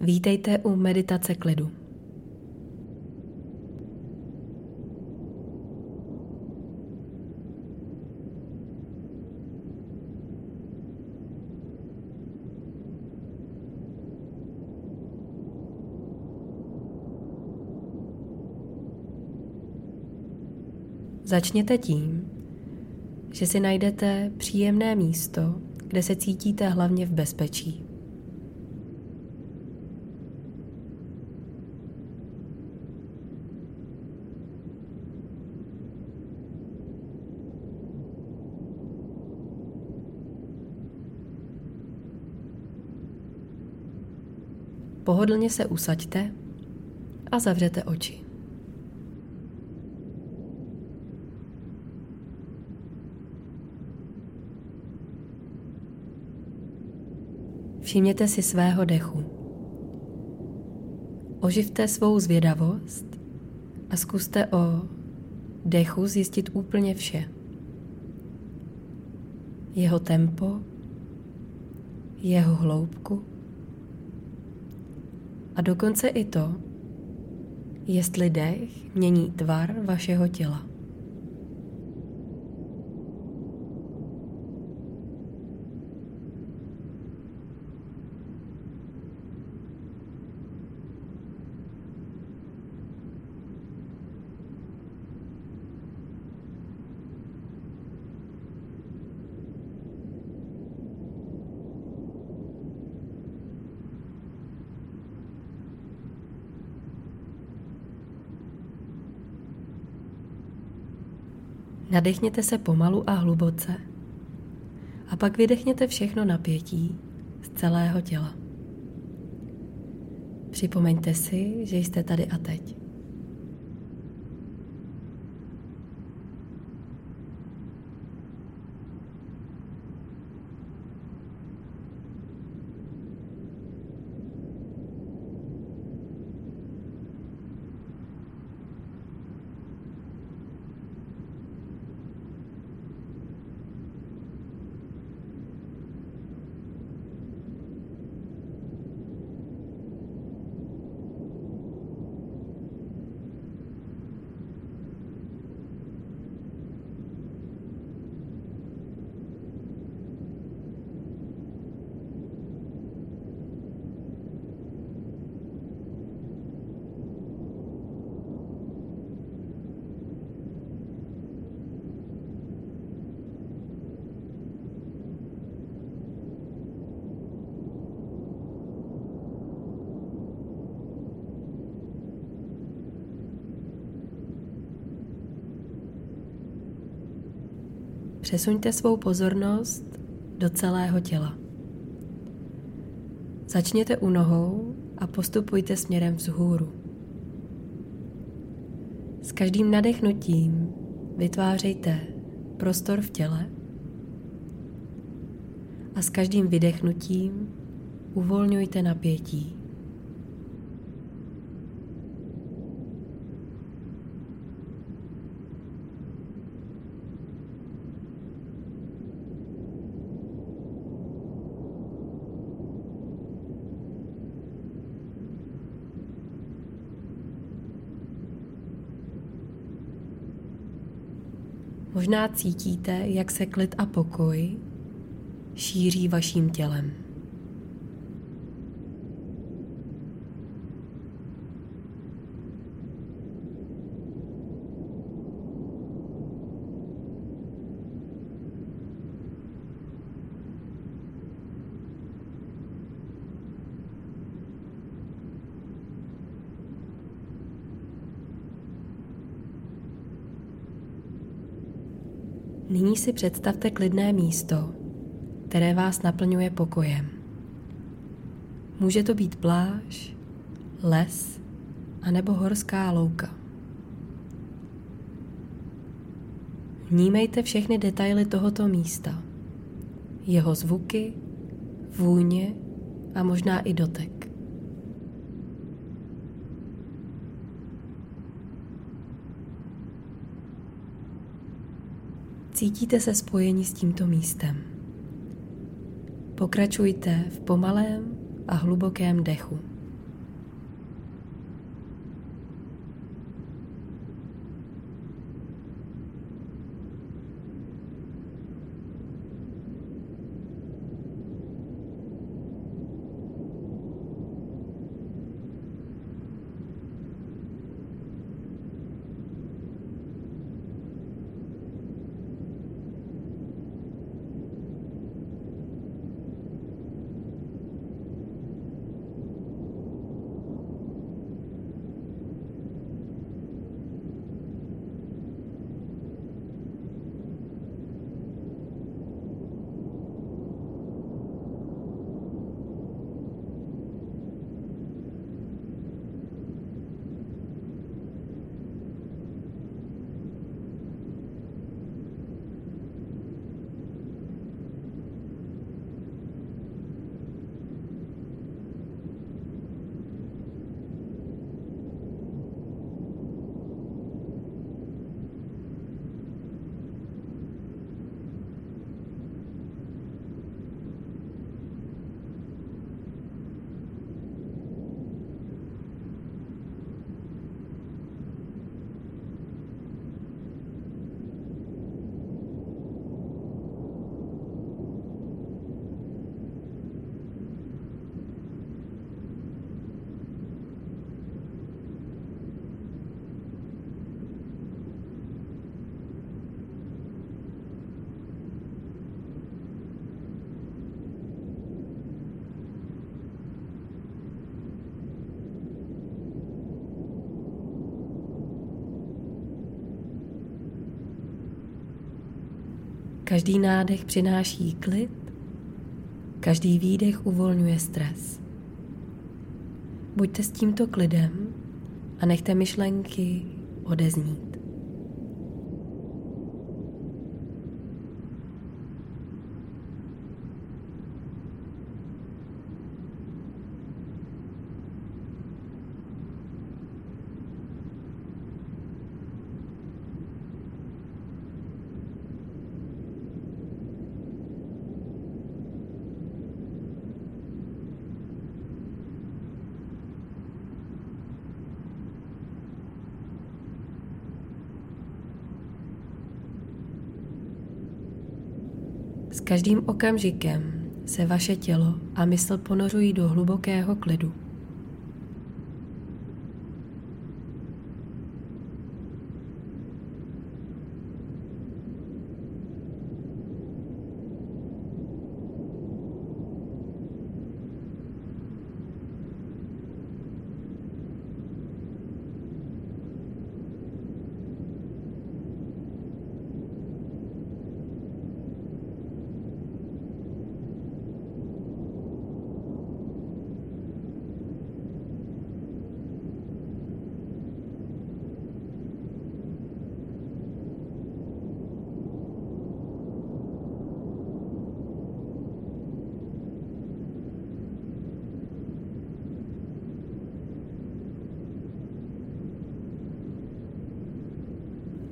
Vítejte u meditace klidu. Začněte tím, že si najdete příjemné místo, kde se cítíte hlavně v bezpečí. Pohodlně se usaďte a zavřete oči. Všimněte si svého dechu. Oživte svou zvědavost a zkuste o dechu zjistit úplně vše. Jeho tempo, jeho hloubku a dokonce i to, jestli dech mění tvar vašeho těla. Nadechněte se pomalu a hluboce a pak vydechněte všechno napětí z celého těla. Připomeňte si, že jste tady a teď. Přesuňte svou pozornost do celého těla. Začněte u nohou a postupujte směrem vzhůru. S každým nadechnutím vytvářejte prostor v těle a s každým vydechnutím uvolňujte napětí. Možná cítíte, jak se klid a pokoj šíří vaším tělem. Nyní si představte klidné místo, které vás naplňuje pokojem. Může to být pláž, les anebo horská louka. Vnímejte všechny detaily tohoto místa, jeho zvuky, vůně a možná i dotek. Cítíte se spojeni s tímto místem. Pokračujte v pomalém a hlubokém dechu. Každý nádech přináší klid, každý výdech uvolňuje stres. Buďte s tímto klidem a nechte myšlenky odeznít. S každým okamžikem se vaše tělo a mysl ponořují do hlubokého klidu.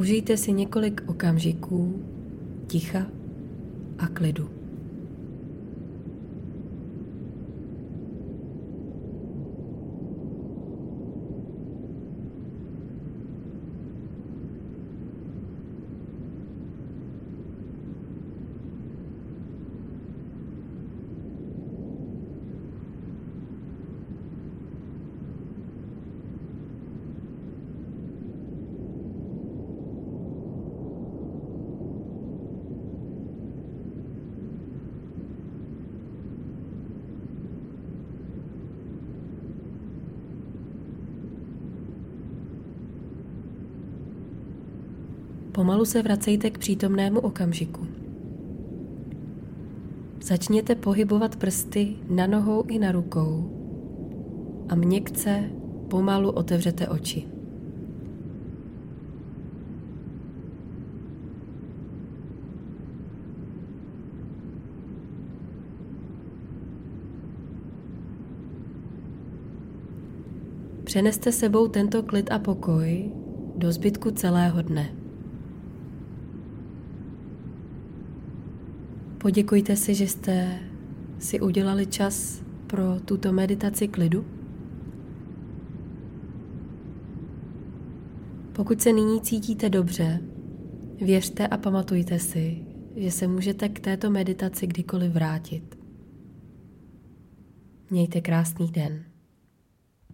Užijte si několik okamžiků ticha a klidu. Pomalu se vracejte k přítomnému okamžiku. Začněte pohybovat prsty na nohou i na rukou a měkce pomalu otevřete oči. Přeneste sebou tento klid a pokoj do zbytku celého dne. Poděkujte si, že jste si udělali čas pro tuto meditaci klidu. Pokud se nyní cítíte dobře, věřte a pamatujte si, že se můžete k této meditaci kdykoliv vrátit. Mějte krásný den.